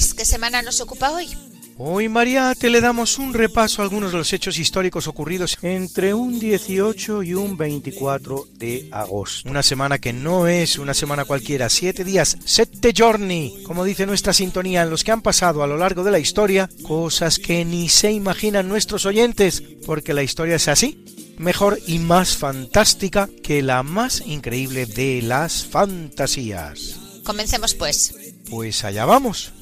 Luis, ¿qué semana nos ocupa hoy? Hoy, Mariate, le damos un repaso a algunos de los hechos históricos ocurridos entre un 18 y un 24 de agosto. Una semana que no es una semana cualquiera, siete días, sette giorni, como dice nuestra sintonía, en los que han pasado a lo largo de la historia cosas que ni se imaginan nuestros oyentes, porque la historia es así, mejor y más fantástica que la más increíble de las fantasías. Comencemos pues. Pues allá vamos.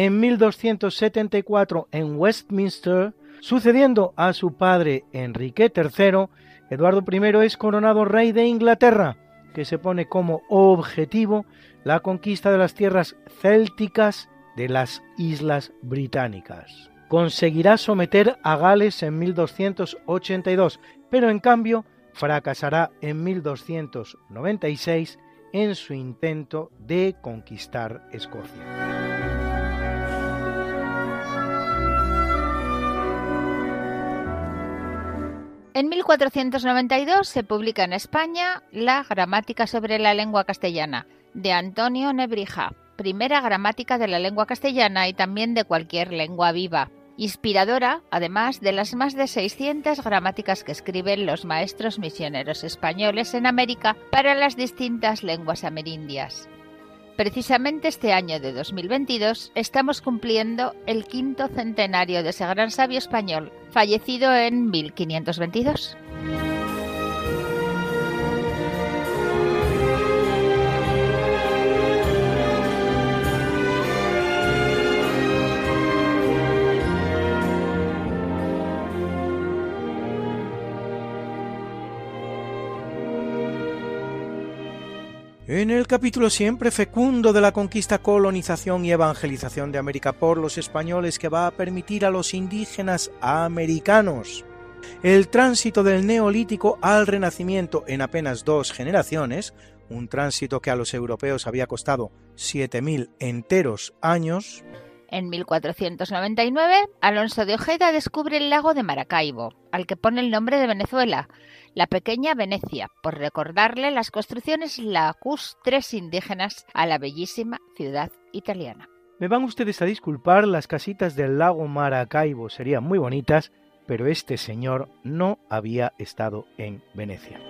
En 1274 en Westminster, sucediendo a su padre Enrique III, Eduardo I es coronado rey de Inglaterra, que se pone como objetivo la conquista de las tierras célticas de las Islas Británicas. Conseguirá someter a Gales en 1282, pero en cambio fracasará en 1296 en su intento de conquistar Escocia. En 1492 se publica en España la Gramática sobre la lengua castellana de Antonio Nebrija, primera gramática de la lengua castellana y también de cualquier lengua viva, inspiradora además de las más de 600 gramáticas que escriben los maestros misioneros españoles en América para las distintas lenguas amerindias. Precisamente este año de 2022 estamos cumpliendo el quinto centenario de ese gran sabio español, fallecido en 1522. En el capítulo siempre fecundo de la conquista, colonización y evangelización de América por los españoles que va a permitir a los indígenas americanos el tránsito del neolítico al renacimiento en apenas dos generaciones, un tránsito que a los europeos había costado 7.000 enteros años. En 1499, Alonso de Ojeda descubre el lago de Maracaibo, al que pone el nombre de Venezuela, la pequeña Venecia, por recordarle las construcciones lacustres indígenas a la bellísima ciudad italiana. Me van ustedes a disculpar, las casitas del lago Maracaibo serían muy bonitas, pero este señor no había estado en Venecia.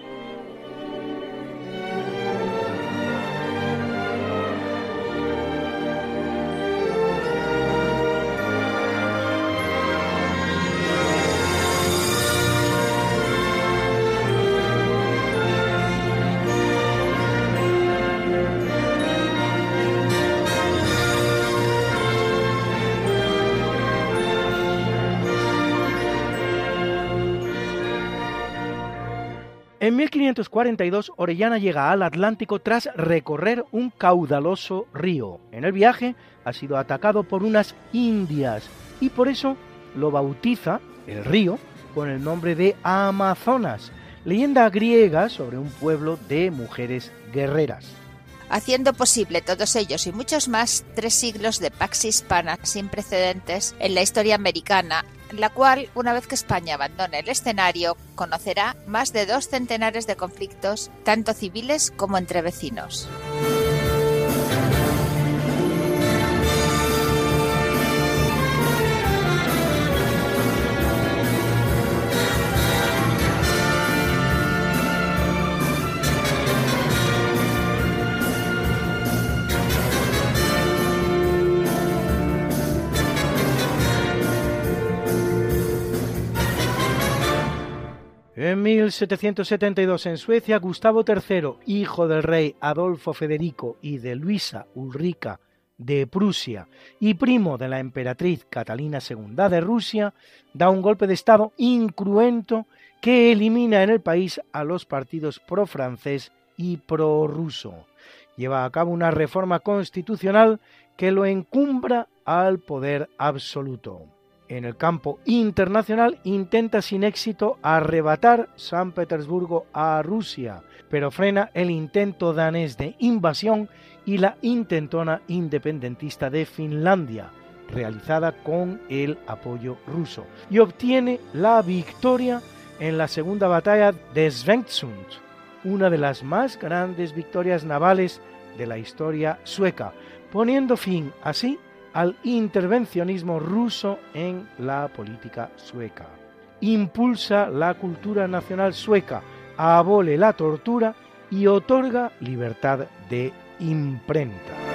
1542, Orellana llega al Atlántico tras recorrer un caudaloso río. En el viaje ha sido atacado por unas indias y por eso lo bautiza el río con el nombre de Amazonas, leyenda griega sobre un pueblo de mujeres guerreras haciendo posible todos ellos y muchos más tres siglos de pax hispana sin precedentes en la historia americana la cual, una vez que España abandone el escenario, conocerá más de dos centenares de conflictos, tanto civiles como entre vecinos. En 1772 en Suecia, Gustavo III, hijo del rey Adolfo Federico y de Luisa Ulrica de Prusia y primo de la emperatriz Catalina II de Rusia, da un golpe de Estado incruento que elimina en el país a los partidos pro-francés y pro-ruso. Lleva a cabo una reforma constitucional que lo encumbra al poder absoluto en el campo internacional intenta sin éxito arrebatar San Petersburgo a Rusia, pero frena el intento danés de invasión y la intentona independentista de Finlandia, realizada con el apoyo ruso, y obtiene la victoria en la segunda batalla de Sventsund, una de las más grandes victorias navales de la historia sueca, poniendo fin así al intervencionismo ruso en la política sueca. Impulsa la cultura nacional sueca, abole la tortura y otorga libertad de imprenta.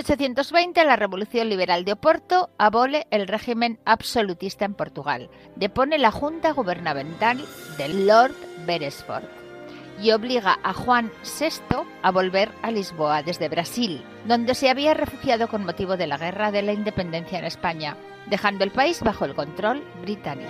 1820, la Revolución Liberal de Oporto abole el régimen absolutista en Portugal, depone la Junta Gubernamental del Lord Beresford y obliga a Juan VI a volver a Lisboa desde Brasil, donde se había refugiado con motivo de la Guerra de la Independencia en España, dejando el país bajo el control británico.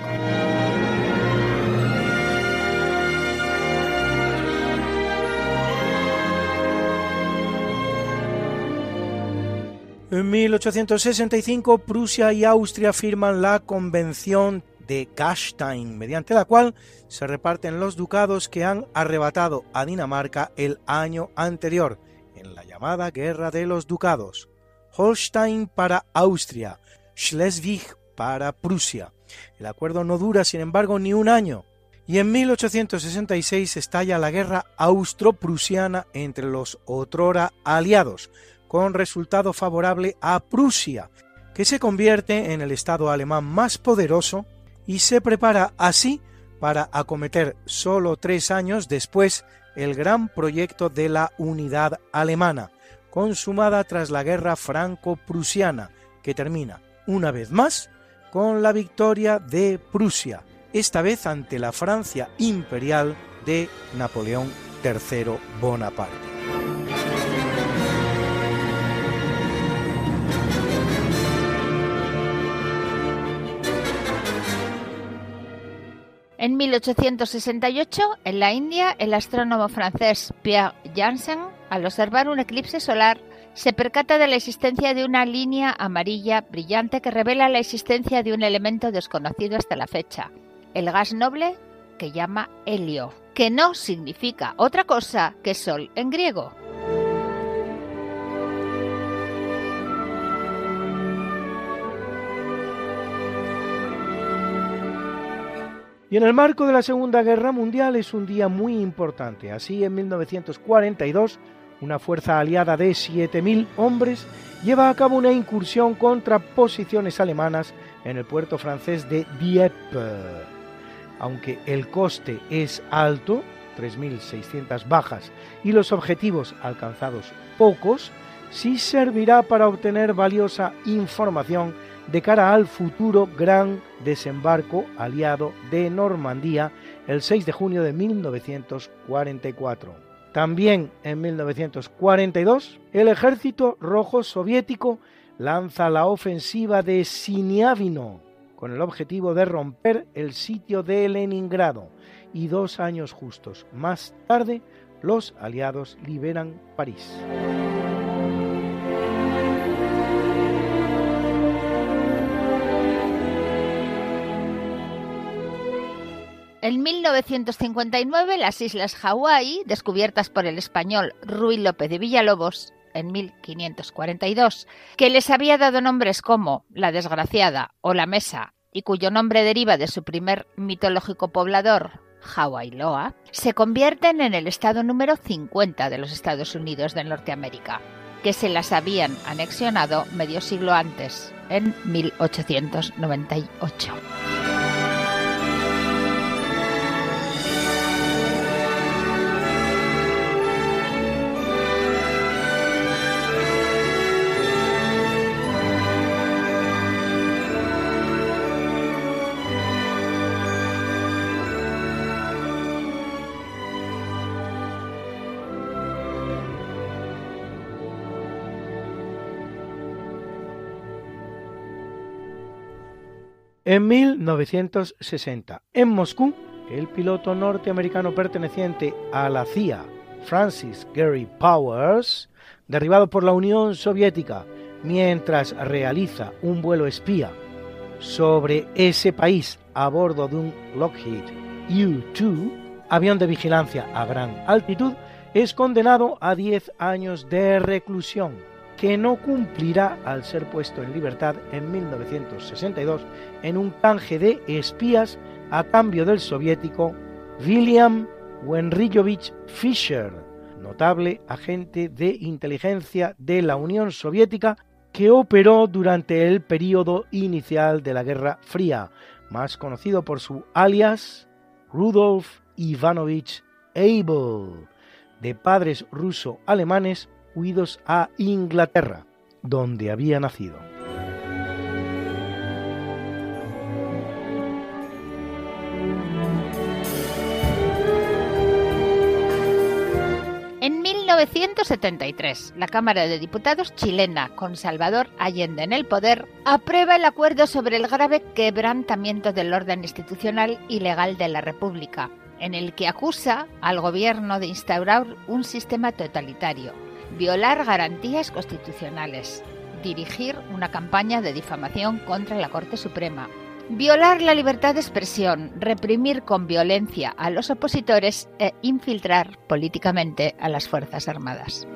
En 1865, Prusia y Austria firman la Convención de Gastein, mediante la cual se reparten los ducados que han arrebatado a Dinamarca el año anterior, en la llamada Guerra de los Ducados. Holstein para Austria, Schleswig para Prusia. El acuerdo no dura, sin embargo, ni un año, y en 1866 estalla la guerra austro-prusiana entre los otrora aliados, con resultado favorable a Prusia, que se convierte en el Estado alemán más poderoso y se prepara así para acometer solo tres años después el gran proyecto de la unidad alemana, consumada tras la guerra franco-prusiana, que termina, una vez más, con la victoria de Prusia, esta vez ante la Francia imperial de Napoleón III Bonaparte. En 1868, en la India, el astrónomo francés Pierre Janssen, al observar un eclipse solar, se percata de la existencia de una línea amarilla brillante que revela la existencia de un elemento desconocido hasta la fecha, el gas noble que llama helio, que no significa otra cosa que sol en griego. Y en el marco de la Segunda Guerra Mundial es un día muy importante. Así, en 1942, una fuerza aliada de 7.000 hombres lleva a cabo una incursión contra posiciones alemanas en el puerto francés de Dieppe. Aunque el coste es alto, 3.600 bajas, y los objetivos alcanzados pocos, sí servirá para obtener valiosa información de cara al futuro gran desembarco aliado de Normandía el 6 de junio de 1944. También en 1942, el ejército rojo soviético lanza la ofensiva de Siniavino con el objetivo de romper el sitio de Leningrado y dos años justos más tarde los aliados liberan París. En 1959, las islas Hawái, descubiertas por el español Ruy López de Villalobos en 1542, que les había dado nombres como La Desgraciada o La Mesa, y cuyo nombre deriva de su primer mitológico poblador, Loa, se convierten en el estado número 50 de los Estados Unidos de Norteamérica, que se las habían anexionado medio siglo antes, en 1898. En 1960, en Moscú, el piloto norteamericano perteneciente a la CIA, Francis Gary Powers, derribado por la Unión Soviética mientras realiza un vuelo espía sobre ese país a bordo de un Lockheed U-2, avión de vigilancia a gran altitud, es condenado a 10 años de reclusión que no cumplirá al ser puesto en libertad en 1962 en un canje de espías a cambio del soviético William Wenriyovich Fischer, notable agente de inteligencia de la Unión Soviética que operó durante el periodo inicial de la Guerra Fría, más conocido por su alias Rudolf Ivanovich Abel, de padres ruso-alemanes huidos a Inglaterra, donde había nacido. En 1973, la Cámara de Diputados chilena, con Salvador Allende en el poder, aprueba el acuerdo sobre el grave quebrantamiento del orden institucional y legal de la República, en el que acusa al gobierno de instaurar un sistema totalitario, violar garantías constitucionales, dirigir una campaña de difamación contra la Corte Suprema, violar la libertad de expresión, reprimir con violencia a los opositores e infiltrar políticamente a las Fuerzas Armadas.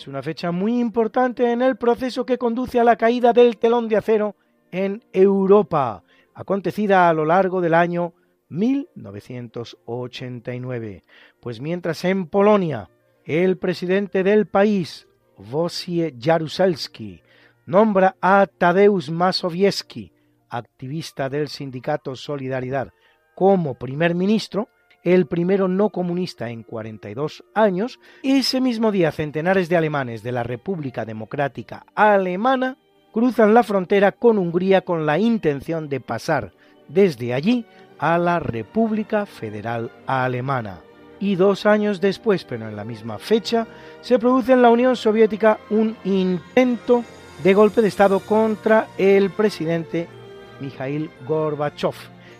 Es una fecha muy importante en el proceso que conduce a la caída del telón de acero en Europa, acontecida a lo largo del año 1989. Pues mientras en Polonia el presidente del país, Wojciech Jaruzelski, nombra a Tadeusz Mazowiecki, activista del sindicato Solidaridad, como primer ministro, el primero no comunista en 42 años, ese mismo día centenares de alemanes de la República Democrática Alemana cruzan la frontera con Hungría con la intención de pasar desde allí a la República Federal Alemana. Y dos años después, pero en la misma fecha, se produce en la Unión Soviética un intento de golpe de Estado contra el presidente Mikhail Gorbachev,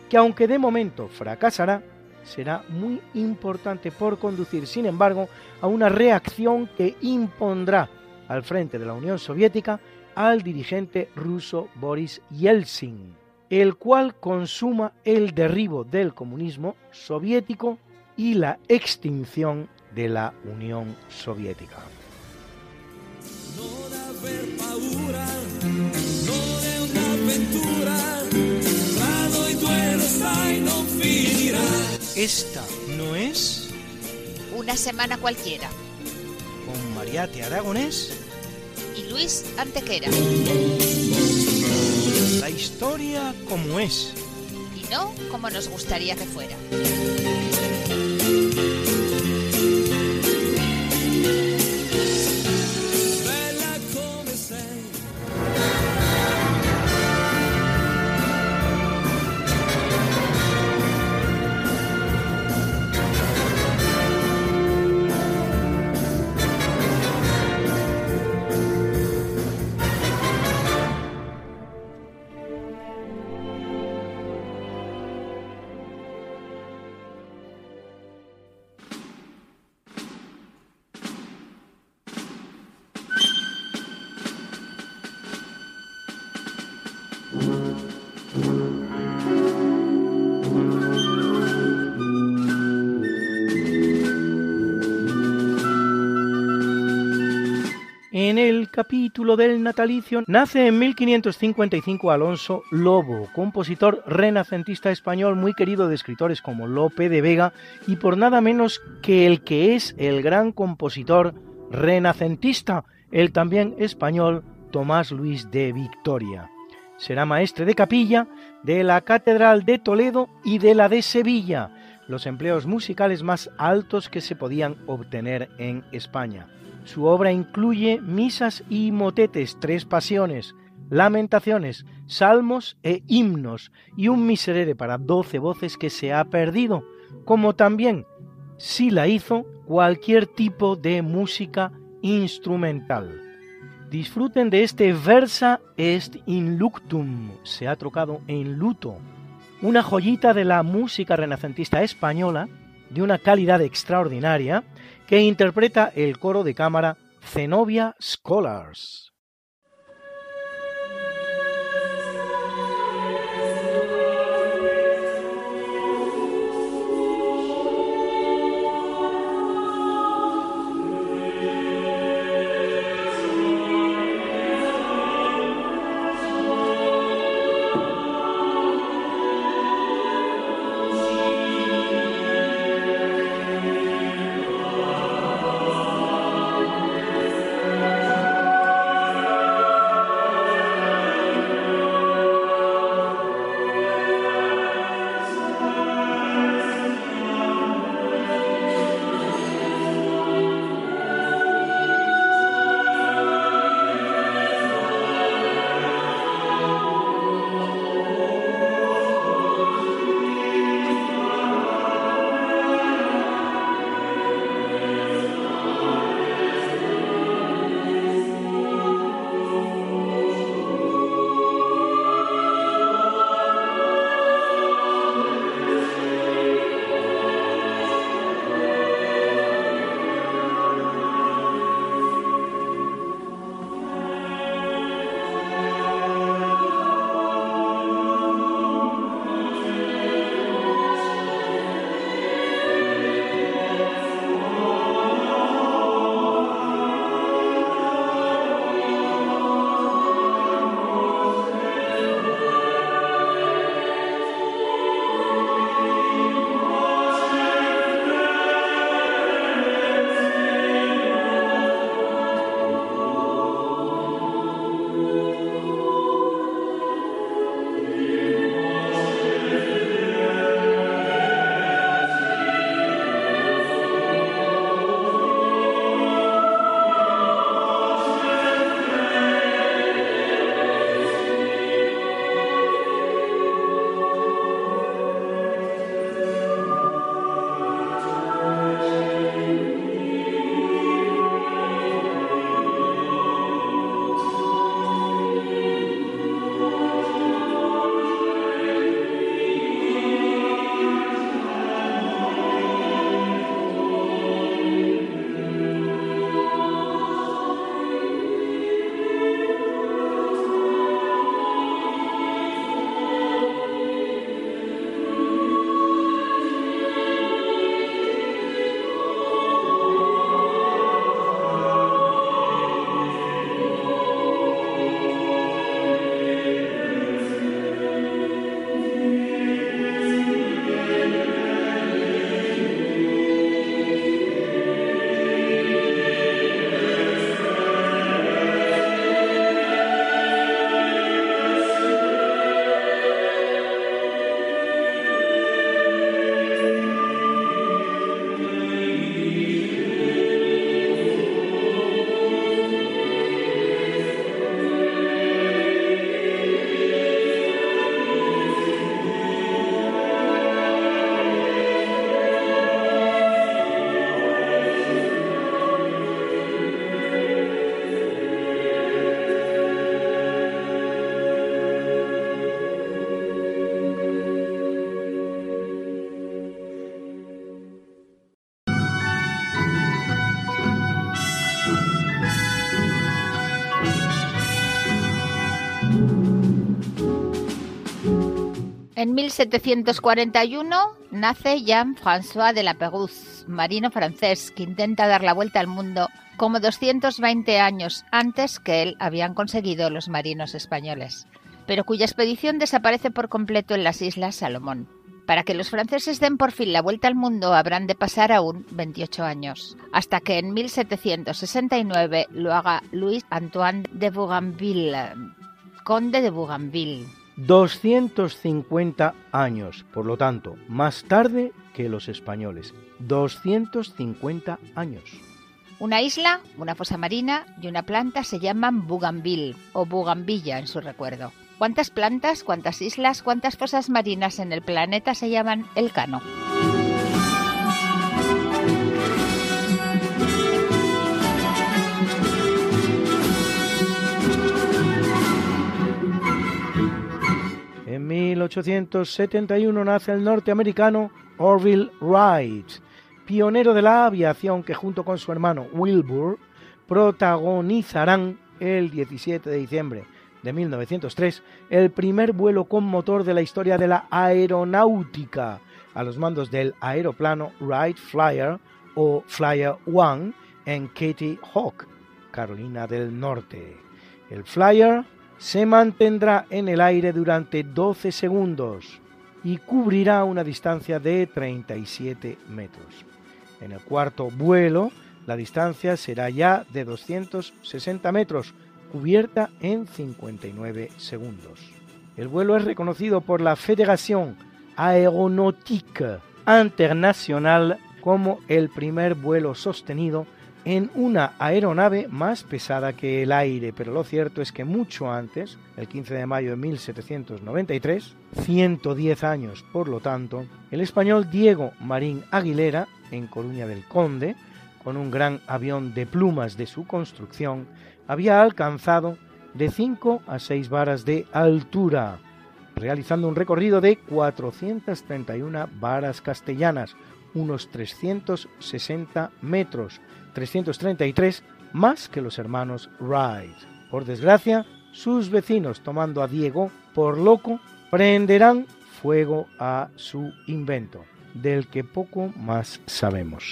que aunque de momento fracasará, será muy importante por conducir, sin embargo, a una reacción que impondrá al frente de la Unión Soviética al dirigente ruso Boris Yeltsin, el cual consuma el derribo del comunismo soviético y la extinción de la Unión Soviética. Esta no es una semana cualquiera. Con Mariate Aragonés y Luis Antequera. La historia como es. Y no como nos gustaría que fuera. Capítulo del natalicio nace en 1555 Alonso Lobo, compositor renacentista español muy querido de escritores como Lope de Vega y por nada menos que el que es el gran compositor renacentista, el también español Tomás Luis de Victoria. Será maestre de capilla de la Catedral de Toledo y de la de Sevilla, los empleos musicales más altos que se podían obtener en España. Su obra incluye misas y motetes, tres pasiones, lamentaciones, salmos e himnos y un miserere para doce voces que se ha perdido, como también, si la hizo, cualquier tipo de música instrumental. Disfruten de este Versa est in luctum, se ha trocado en luto, una joyita de la música renacentista española, de una calidad extraordinaria, que interpreta el coro de cámara Zenobia Scholars. En 1741 nace Jean-François de la Pérouse, marino francés que intenta dar la vuelta al mundo como 220 años antes que él habían conseguido los marinos españoles, pero cuya expedición desaparece por completo en las Islas Salomón. Para que los franceses den por fin la vuelta al mundo habrán de pasar aún 28 años, hasta que en 1769 lo haga Louis Antoine de Bougainville, conde de Bougainville. 250 años, por lo tanto, más tarde que los españoles. 250 años. Una isla, una fosa marina y una planta se llaman Bougainville o Bugambilla en su recuerdo. ¿Cuántas plantas, cuántas islas, cuántas fosas marinas en el planeta se llaman el 1871 nace el norteamericano Orville Wright, pionero de la aviación que junto con su hermano Wilbur protagonizarán el 17 de diciembre de 1903 el primer vuelo con motor de la historia de la aeronáutica a los mandos del aeroplano Wright Flyer o Flyer One en Katy Hawk, Carolina del Norte. El Flyer se mantendrá en el aire durante 12 segundos y cubrirá una distancia de 37 metros. En el cuarto vuelo, la distancia será ya de 260 metros, cubierta en 59 segundos. El vuelo es reconocido por la Fédération Aéronautique Internationale como el primer vuelo sostenido en una aeronave más pesada que el aire, pero lo cierto es que mucho antes, el 15 de mayo de 1793, 110 años por lo tanto, el español Diego Marín Aguilera, en Coruña del Conde, con un gran avión de plumas de su construcción, había alcanzado de 5 a 6 varas de altura, realizando un recorrido de 431 varas castellanas, unos 360 metros, 333 más que los hermanos Wright. Por desgracia, sus vecinos, tomando a Diego por loco, prenderán fuego a su invento, del que poco más sabemos.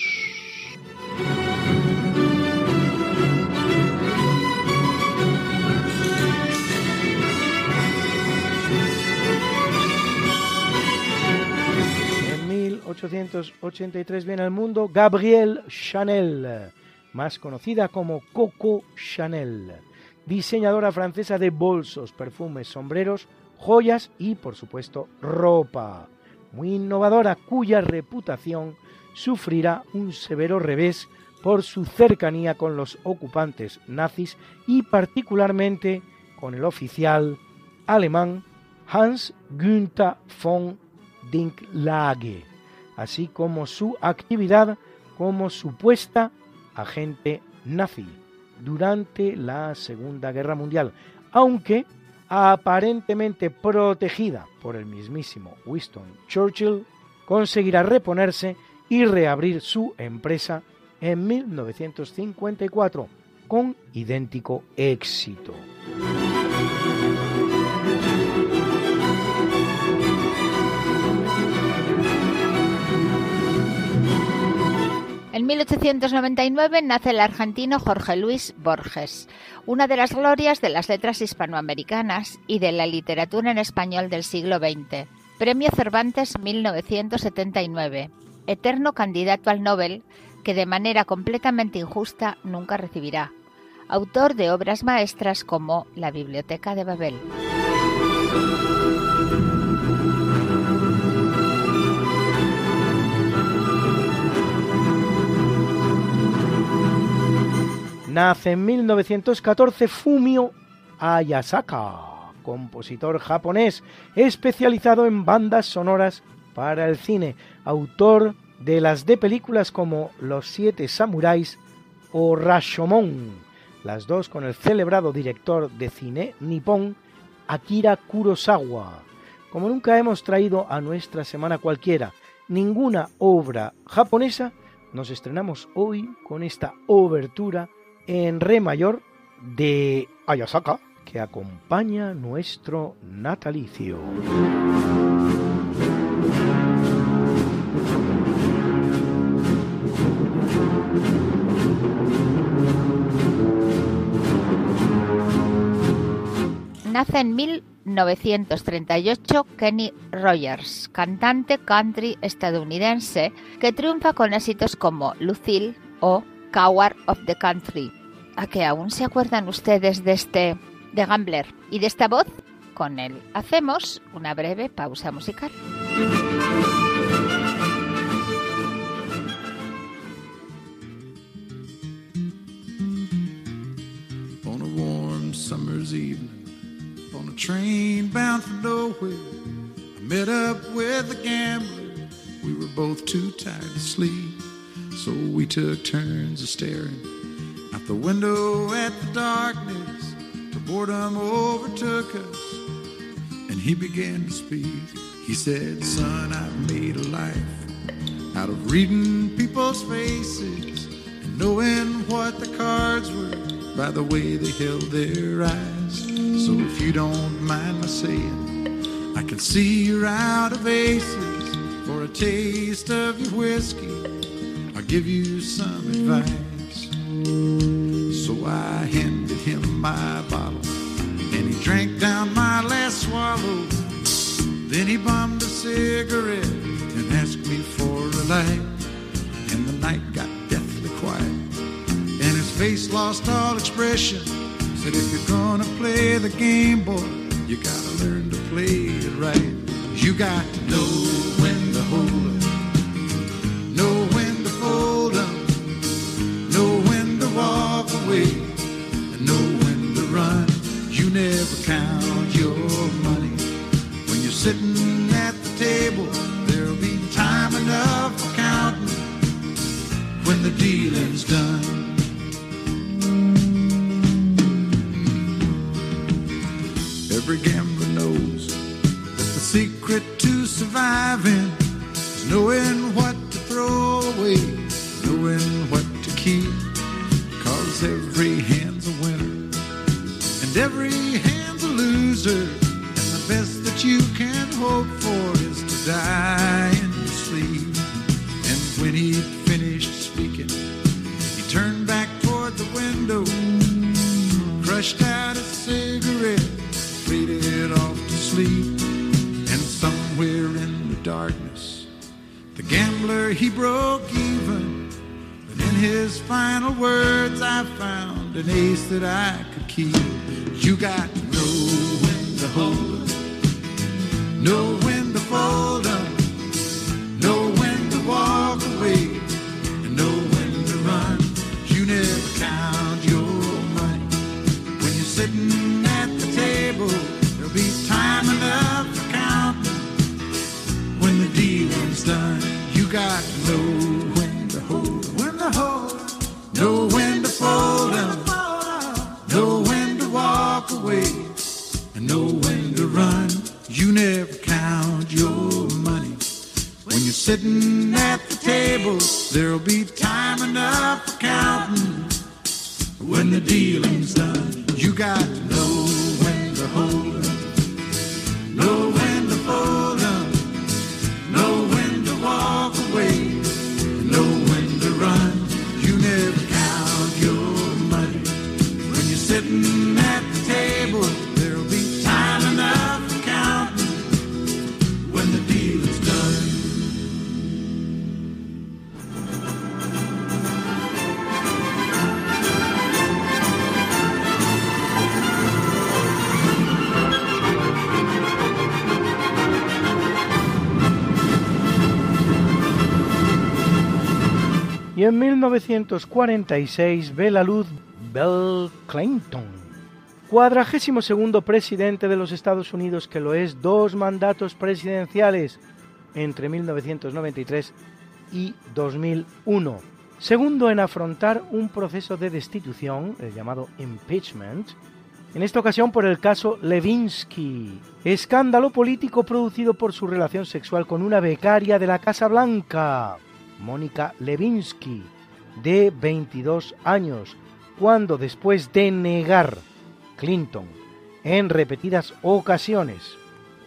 1883 viene al mundo Gabrielle Chanel, más conocida como Coco Chanel, diseñadora francesa de bolsos, perfumes, sombreros, joyas y, por supuesto, ropa. Muy innovadora cuya reputación sufrirá un severo revés por su cercanía con los ocupantes nazis y particularmente con el oficial alemán Hans Günther von Dinklage, así como su actividad como supuesta agente nazi durante la Segunda Guerra Mundial, aunque aparentemente protegida por el mismísimo Winston Churchill, conseguirá reponerse y reabrir su empresa en 1954 con idéntico éxito. En 1899 nace el argentino Jorge Luis Borges, una de las glorias de las letras hispanoamericanas y de la literatura en español del siglo XX. Premio Cervantes 1979, eterno candidato al Nobel que de manera completamente injusta nunca recibirá. Autor de obras maestras como La Biblioteca de Babel. Nace en 1914 Fumio Ayasaka, compositor japonés especializado en bandas sonoras para el cine, autor de las de películas como Los Siete Samuráis o Rashomon, las dos con el celebrado director de cine nipón Akira Kurosawa. Como nunca hemos traído a nuestra semana cualquiera ninguna obra japonesa, nos estrenamos hoy con esta obertura en re mayor de Ayasaka que acompaña nuestro natalicio. Nace en 1938 Kenny Rogers, cantante country estadounidense que triunfa con éxitos como Lucille o Coward of the Country, ¿A que aún se acuerdan ustedes de este de Gambler y de esta voz? Con él hacemos una breve pausa musical. On a warm summer's evening, on a train bound for nowhere, I met up with a gambler. We were both too tired to sleep, so we took turns of staring the window at the darkness. Till boredom overtook us, and he began to speak. He said, Son, I've made a life out of reading people's faces and knowing what the cards were by the way they held their eyes. So if you don't mind my saying, I can see you're out of aces for a taste of your whiskey. I'll give you some advice. I handed him my bottle and he drank down my last swallow. Then he bummed a cigarette and asked me for a light. And the night got deathly quiet. And his face lost all expression. Said, if you're gonna play the game, boy, you gotta learn to play it right. You got to know sitting got to know when to hold, when to hold, know when to fold 'em, know when to walk away, and know when to run. You never count your money. When you're sitting at the table. There'll be time enough for counting. When the dealing's en 1946 ve la luz Bill Clinton, cuadragésimo segundo presidente de los Estados Unidos que lo es dos mandatos presidenciales entre 1993 y 2001. Segundo en afrontar un proceso de destitución, el llamado impeachment, en esta ocasión por el caso Levinsky, escándalo político producido por su relación sexual con una becaria de la Casa Blanca, Mónica Levinsky, de 22 años, cuando después de negar Clinton en repetidas ocasiones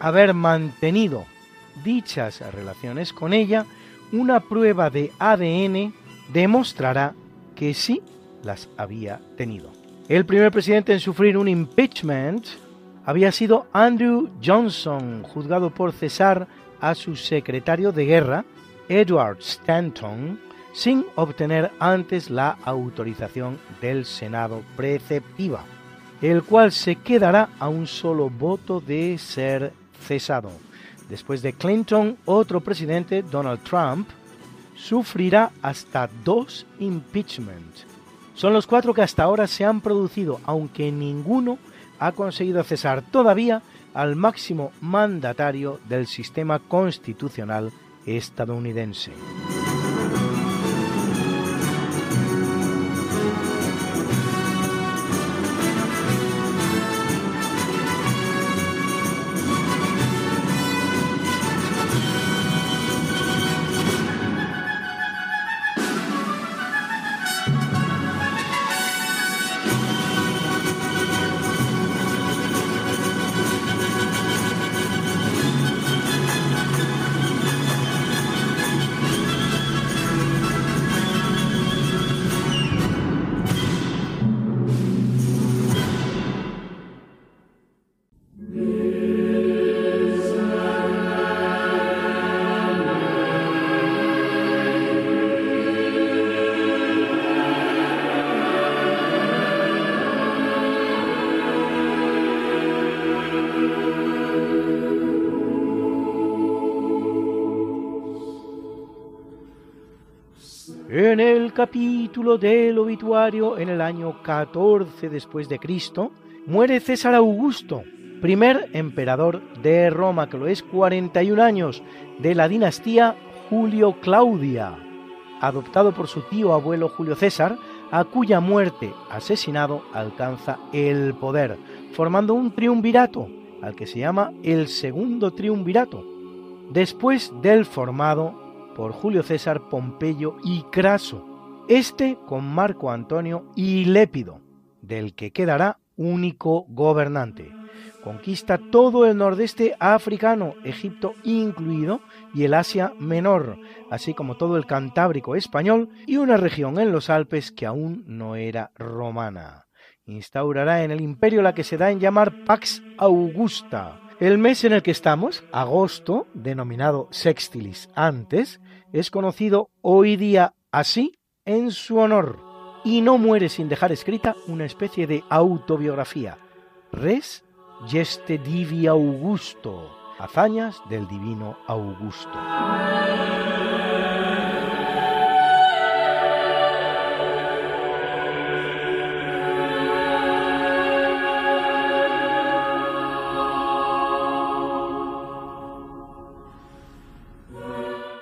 haber mantenido dichas relaciones con ella, una prueba de ADN demostrará que sí las había tenido. El primer presidente en sufrir un impeachment había sido Andrew Johnson, juzgado por cesar a su secretario de guerra, Edward Stanton, sin obtener antes la autorización del Senado preceptiva, el cual se quedará a un solo voto de ser cesado. Después de Clinton, otro presidente, Donald Trump, sufrirá hasta dos impeachments. Son los cuatro que hasta ahora se han producido, aunque ninguno ha conseguido cesar todavía al máximo mandatario del sistema constitucional estadounidense. Capítulo del obituario, en el año 14 después de Cristo, muere César Augusto, primer emperador de Roma, que lo es 41 años, de la dinastía Julio Claudia, adoptado por su tío abuelo Julio César, a cuya muerte asesinado alcanza el poder, formando un triunvirato, al que se llama el segundo triunvirato, después del formado por Julio César, Pompeyo y Craso, este con Marco Antonio y Lépido, del que quedará único gobernante. Conquista todo el nordeste africano, Egipto incluido, y el Asia Menor, así como todo el Cantábrico español y una región en los Alpes que aún no era romana. Instaurará en el imperio la que se da en llamar Pax Augusta, el mes en el que estamos, agosto, denominado Sextilis antes, es conocido hoy día así en su honor. Y no muere sin dejar escrita una especie de autobiografía, Res Geste Divi Augusto, hazañas del divino Augusto.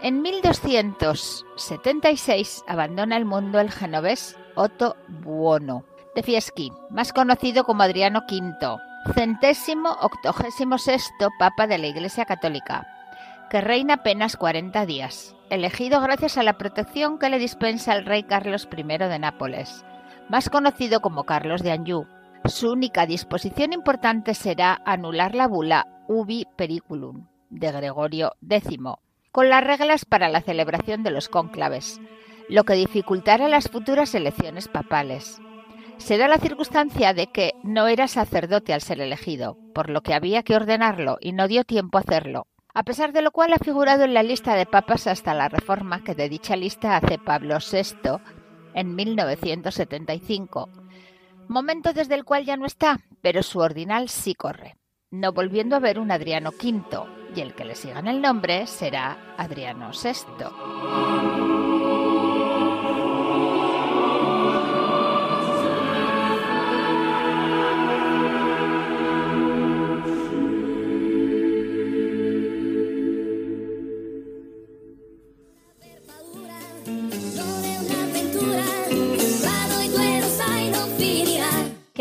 En 1276 abandona el mundo el genovés Otto Buono de Fieschi, más conocido como Adriano V, centésimo octogésimo sexto Papa de la Iglesia Católica, que reina apenas 40 días, elegido gracias a la protección que le dispensa el rey Carlos I de Nápoles, más conocido como Carlos de Anjou. Su única disposición importante será anular la bula Ubi Periculum de Gregorio X, con las reglas para la celebración de los cónclaves, lo que dificultará las futuras elecciones papales. Se da la circunstancia de que no era sacerdote al ser elegido, por lo que había que ordenarlo y no dio tiempo a hacerlo, a pesar de lo cual ha figurado en la lista de papas hasta la reforma que de dicha lista hace Pablo VI en 1975, momento desde el cual ya no está, pero su ordinal sí corre, no volviendo a ver un Adriano V, y el que le siga en el nombre será Adriano VI.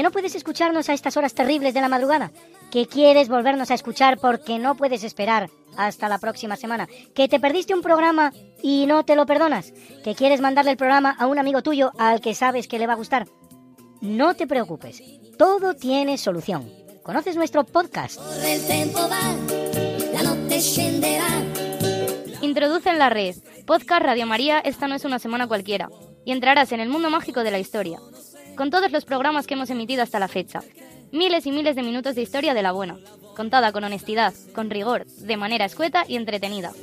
No puedes escucharnos a estas horas terribles de la madrugada? ¿Que quieres volvernos a escuchar porque no puedes esperar hasta la próxima semana? ¿Que te perdiste un programa y no te lo perdonas? ¿Que quieres mandarle el programa a un amigo tuyo al que sabes que le va a gustar? No te preocupes, todo tiene solución. ¿Conoces nuestro podcast? Introduce en la red Podcast Radio María, esta no es una semana cualquiera, y entrarás en el mundo mágico de la historia con todos los programas que hemos emitido hasta la fecha. Miles y miles de minutos de historia de la buena, contada con honestidad, con rigor, de manera escueta y entretenida.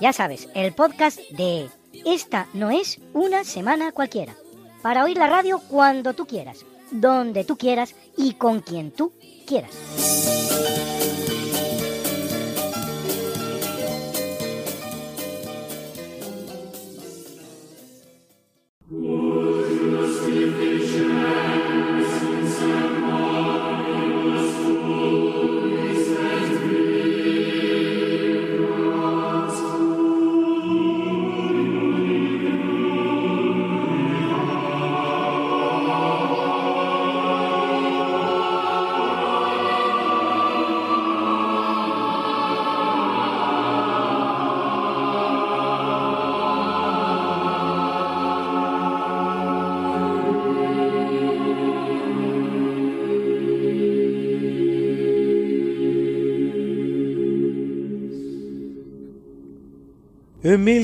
Ya sabes, el podcast de Esta no es una semana cualquiera. Para oír la radio cuando tú quieras, donde tú quieras y con quien tú quieras.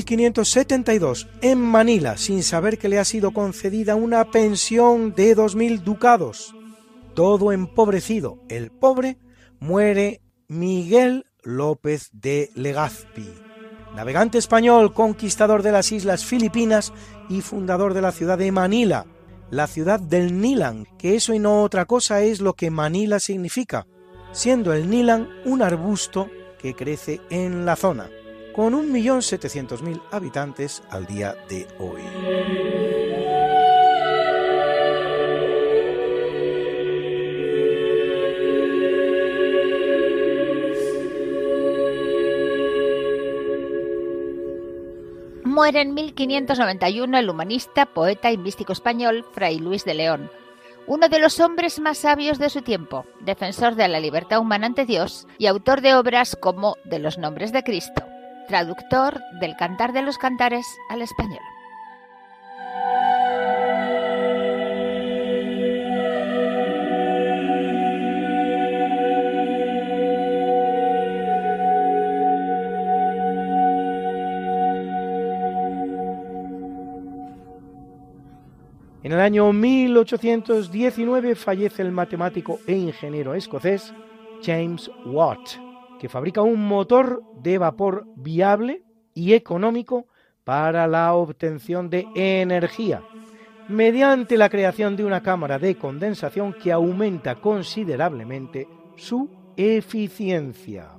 1572, en Manila, sin saber que le ha sido concedida una pensión de 2.000 ducados. Todo empobrecido, el pobre, muere Miguel López de Legazpi, navegante español, conquistador de las islas Filipinas y fundador de la ciudad de Manila, la ciudad del Nilan, que eso y no otra cosa es lo que Manila significa, siendo el Nilan un arbusto que crece en la zona con 1.700.000 habitantes al día de hoy. Muere en 1591 el humanista, poeta y místico español Fray Luis de León, uno de los hombres más sabios de su tiempo, defensor de la libertad humana ante Dios y autor de obras como De los nombres de Cristo traductor del Cantar de los Cantares al español. En el año 1819 fallece el matemático e ingeniero escocés James Watt que fabrica un motor de vapor viable y económico para la obtención de energía, mediante la creación de una cámara de condensación que aumenta considerablemente su eficiencia.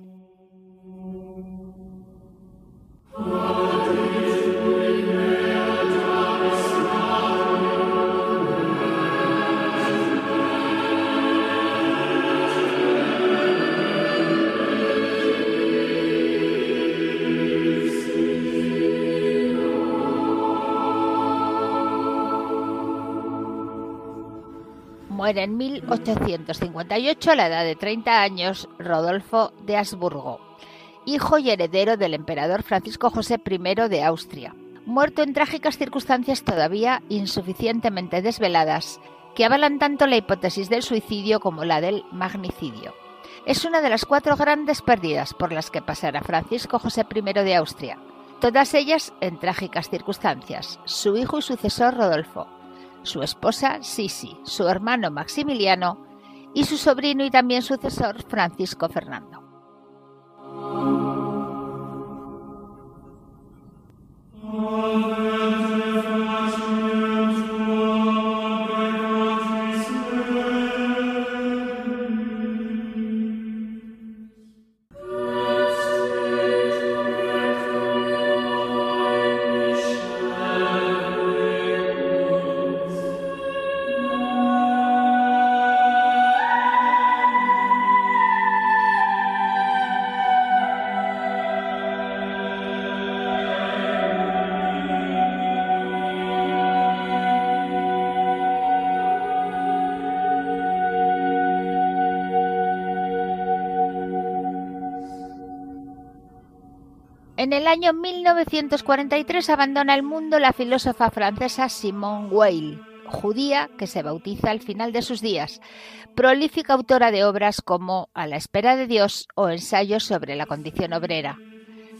Muere en 1858 a la edad de 30 años Rodolfo de Habsburgo, hijo y heredero del emperador Francisco José I de Austria, muerto en trágicas circunstancias todavía insuficientemente desveladas que avalan tanto la hipótesis del suicidio como la del magnicidio. Es una de las cuatro grandes pérdidas por las que pasará Francisco José I de Austria, todas ellas en trágicas circunstancias, su hijo y sucesor Rodolfo, su esposa Sisi, su hermano Maximiliano y su sobrino y también sucesor Francisco Fernando. Año 1943 abandona el mundo la filósofa francesa Simone Weil, judía que se bautiza al final de sus días, prolífica autora de obras como A la espera de Dios o ensayos sobre la condición obrera.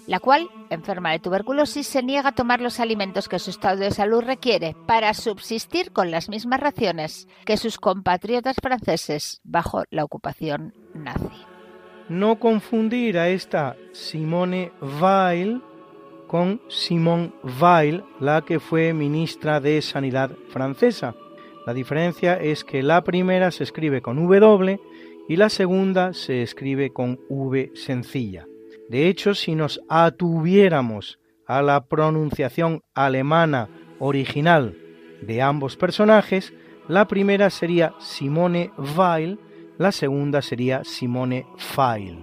la cual, enferma de tuberculosis, se niega a tomar los alimentos que su estado de salud requiere para subsistir con las mismas raciones que sus compatriotas franceses bajo la ocupación nazi. No confundir a esta Simone Weil con Simone Weil, la que fue ministra de Sanidad francesa. La diferencia es que la primera se escribe con W y la segunda se escribe con V sencilla. De hecho, si nos atuviéramos a la pronunciación alemana original de ambos personajes, la primera sería Simone Weil, la segunda sería Simone Weil.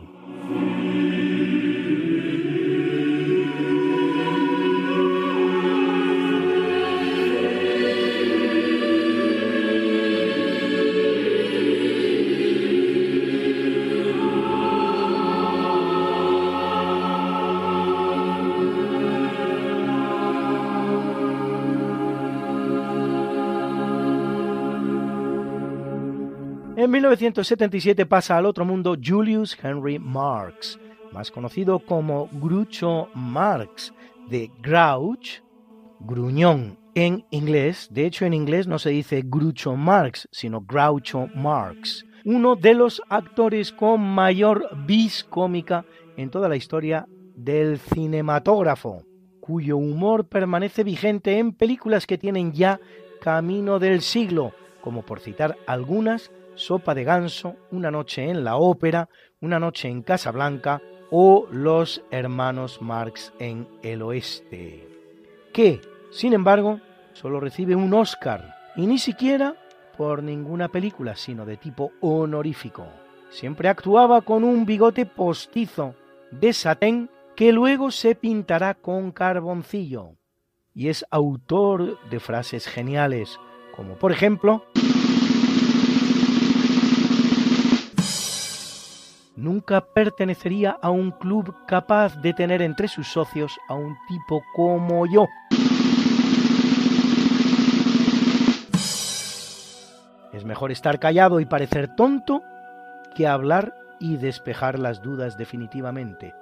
1977 pasa al otro mundo Julius Henry Marx, más conocido como Groucho Marx, de Grouch, gruñón en inglés. De hecho, en inglés no se dice Groucho Marx, sino Groucho Marx. Uno de los actores con mayor vis cómica en toda la historia del cinematógrafo, cuyo humor permanece vigente en películas que tienen ya camino del siglo, como por citar algunas, Sopa de Ganso, Una noche en la ópera, Una noche en Casablanca o Los hermanos Marx en el oeste, que, sin embargo, solo recibe un Oscar y ni siquiera por ninguna película, sino de tipo honorífico. Siempre actuaba con un bigote postizo de satén que luego se pintará con carboncillo. Y es autor de frases geniales, como por ejemplo... nunca pertenecería a un club capaz de tener entre sus socios a un tipo como yo. Es mejor estar callado y parecer tonto que hablar y despejar las dudas definitivamente.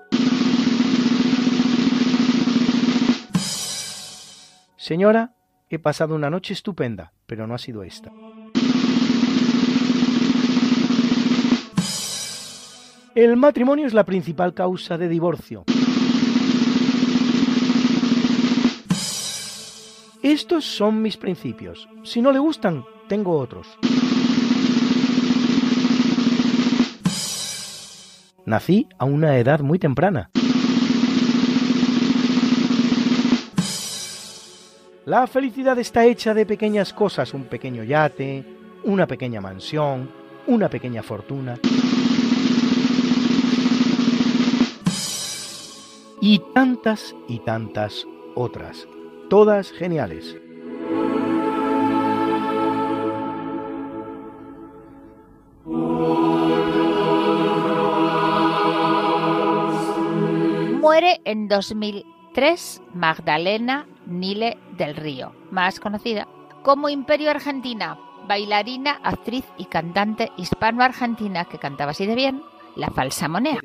Señora, he pasado una noche estupenda, pero no ha sido esta. El matrimonio es la principal causa de divorcio. Estos son mis principios. Si no le gustan, tengo otros. Nací a una edad muy temprana. La felicidad está hecha de pequeñas cosas, un pequeño yate, una pequeña mansión, una pequeña fortuna. Y tantas y tantas otras, todas geniales. Muere en 2003 Magdalena Nile del Río, más conocida como Imperio Argentina, bailarina, actriz y cantante hispano-argentina que cantaba así de bien la falsa moneda.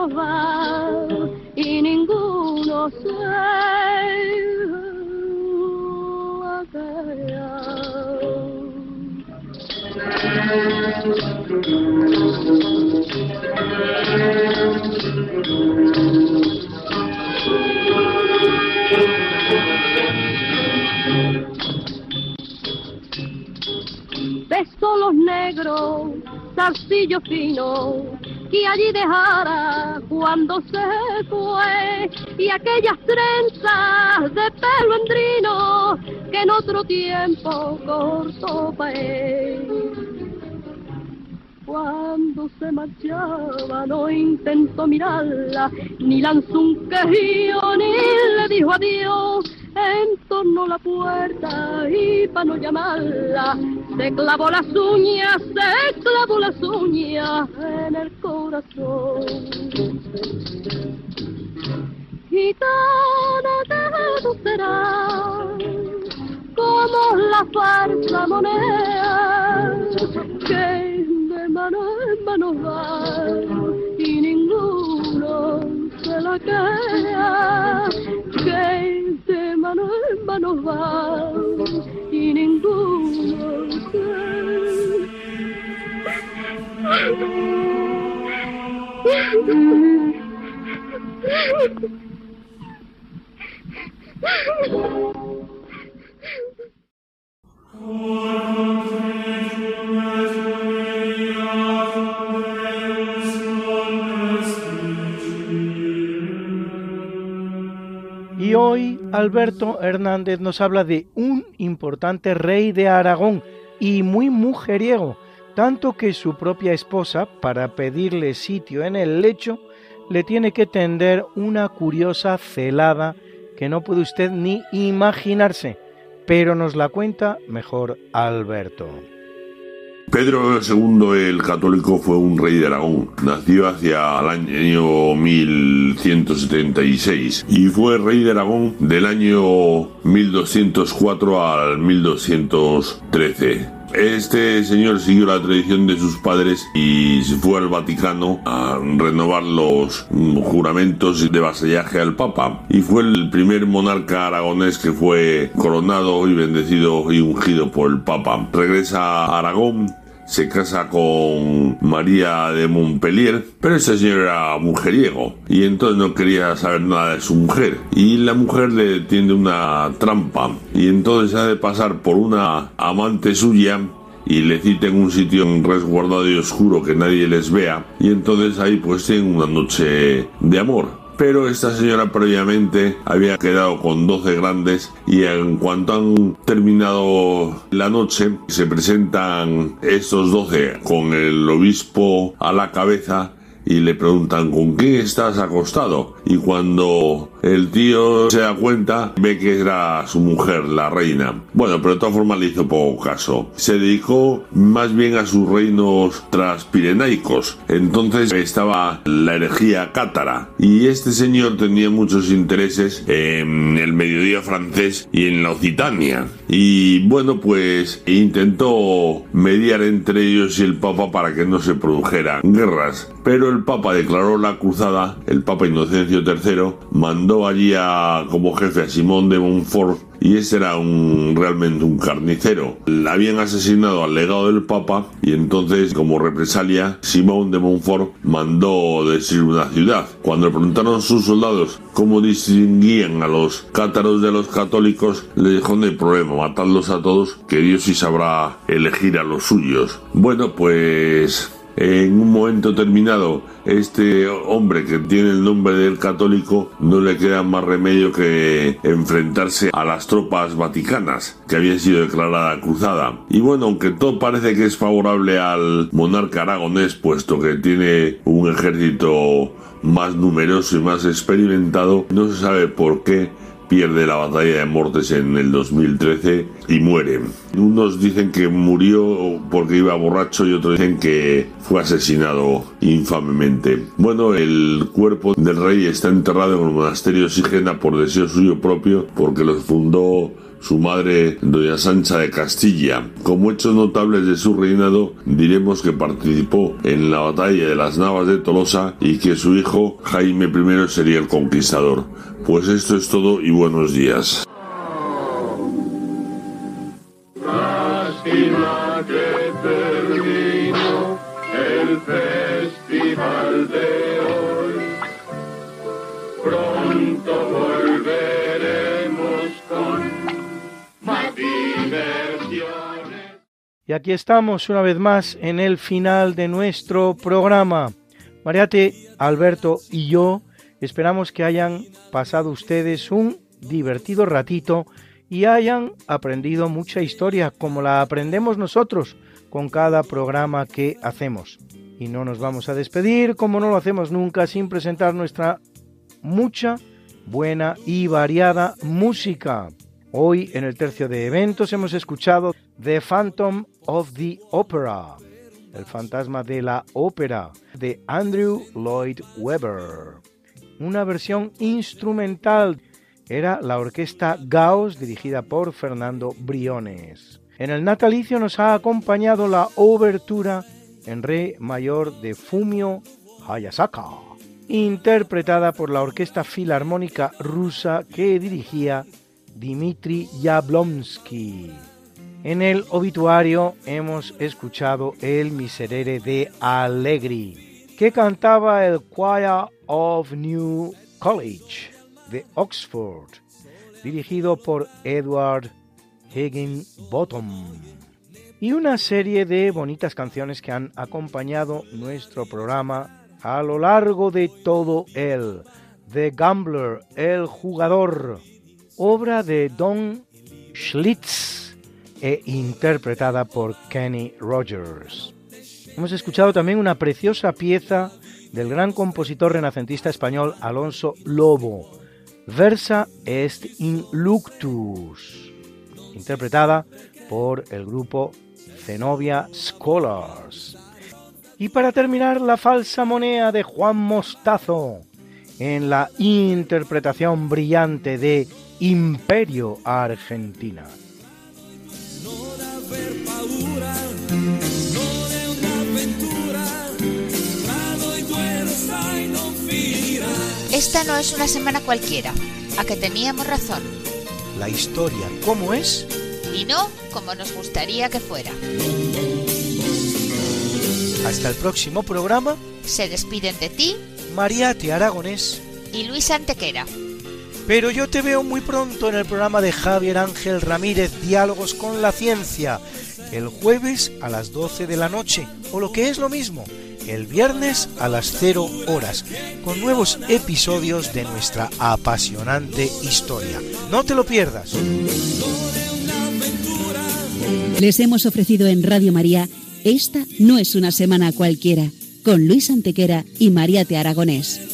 Mano va, y ninguno se la queda. Beso los negros, zarcillo fino, que allí dejara cuando se fue, y aquellas trenzas de pelo endrino que en otro tiempo cortó paé. Cuando se marchaba no intentó mirarla, ni lanzó un quejío, ni le dijo adiós. Entornó la puerta y para no llamarla, se clavó las uñas, se clavó las uñas en el corazón. Gitana que tú como la farsa moneda que de mano en mano va y ninguno se la queda que de mano en mano va y ninguno se Y hoy Alberto Hernández nos habla de un importante rey de Aragón y muy mujeriego, tanto que su propia esposa, para pedirle sitio en el lecho, le tiene que tender una curiosa celada que no puede usted ni imaginarse, pero nos la cuenta mejor Alberto. Pedro II el Católico fue un rey de Aragón. Nació hacia el año 1176 y fue rey de Aragón del año 1204 al 1213. Este señor siguió la tradición de sus padres y se fue al Vaticano a renovar los juramentos de vasallaje al Papa. Y fue el primer monarca aragonés que fue coronado y bendecido y ungido por el Papa. Regresa a Aragón se casa con María de Montpellier, pero ese señor era mujeriego y entonces no quería saber nada de su mujer. Y la mujer le tiende una trampa y entonces ha de pasar por una amante suya y le cita en un sitio resguardado y oscuro que nadie les vea y entonces ahí pues tienen una noche de amor pero esta señora previamente había quedado con 12 grandes y en cuanto han terminado la noche se presentan estos 12 con el obispo a la cabeza y le preguntan ¿con quién estás acostado? Y cuando el tío se da cuenta, ve que era su mujer, la reina. Bueno, pero de todas formas le hizo poco caso. Se dedicó más bien a sus reinos transpirenaicos. Entonces estaba la herejía cátara. Y este señor tenía muchos intereses en el mediodía francés y en la Occitania. Y bueno, pues intentó mediar entre ellos y el Papa para que no se produjeran guerras. Pero el Papa declaró la cruzada, el Papa Inocencio III mandó allí a, como jefe a Simón de Montfort y ese era un realmente un carnicero. Le habían asesinado al legado del Papa y entonces como represalia Simón de Montfort mandó destruir una ciudad. Cuando le preguntaron a sus soldados cómo distinguían a los cátaros de los católicos, le dijo no hay problema, matadlos a todos, que Dios sí sabrá elegir a los suyos. Bueno, pues En un momento terminado, este hombre que tiene el nombre del católico no le queda más remedio que enfrentarse a las tropas vaticanas, que había sido declarada cruzada. Y bueno, aunque todo parece que es favorable al monarca aragonés, puesto que tiene un ejército más numeroso y más experimentado, no se sabe por qué pierde la batalla de Mortes en el 2013 y muere. Unos dicen que murió porque iba borracho y otros dicen que fue asesinado infamemente. Bueno, el cuerpo del rey está enterrado en el monasterio Sigena por deseo suyo propio porque lo fundó su madre doña Sancha de Castilla. Como hechos notables de su reinado, diremos que participó en la batalla de las Navas de Tolosa y que su hijo Jaime I sería el conquistador. Pues esto es todo y buenos días. Y aquí estamos una vez más en el final de nuestro programa. Mariate, Alberto y yo esperamos que hayan pasado ustedes un divertido ratito y hayan aprendido mucha historia como la aprendemos nosotros con cada programa que hacemos. Y no nos vamos a despedir como no lo hacemos nunca sin presentar nuestra mucha, buena y variada música. Hoy en el tercio de eventos hemos escuchado The Phantom of the Opera, el fantasma de la ópera, de Andrew Lloyd Webber. Una versión instrumental era la orquesta Gauss dirigida por Fernando Briones. En el natalicio nos ha acompañado la obertura en re mayor de Fumio Hayasaka, interpretada por la Orquesta Filarmónica Rusa que dirigía Dmitri Yablonsky. En el obituario hemos escuchado el Miserere de Allegri, que cantaba el Choir of New College de Oxford, dirigido por Edward Higginbottom. Y una serie de bonitas canciones que han acompañado nuestro programa a lo largo de todo el The Gambler, el jugador, obra de Don Schlitz e interpretada por Kenny Rogers. Hemos escuchado también una preciosa pieza del gran compositor renacentista español Alonso Lobo, Versa est in luctus, interpretada por el grupo Zenobia Scholars. Y para terminar, la falsa moneda de Juan Mostazo, en la interpretación brillante de Imperio Argentina. Esta no es una semana cualquiera, a que teníamos razón. La historia, ¿cómo es? Y no como nos gustaría que fuera. Hasta el próximo programa. Se despiden de ti, Mariate Aragonés y Luis Antequera. Pero yo te veo muy pronto en el programa de Javier Ángel Ramírez, Diálogos con la Ciencia, el jueves a las 12 de la noche, o lo que es lo mismo, el viernes a las 0 horas, con nuevos episodios de nuestra apasionante historia. No te lo pierdas. Les hemos ofrecido en Radio María Esta no es una semana cualquiera, con Luis Antequera y Mariate Aragonés.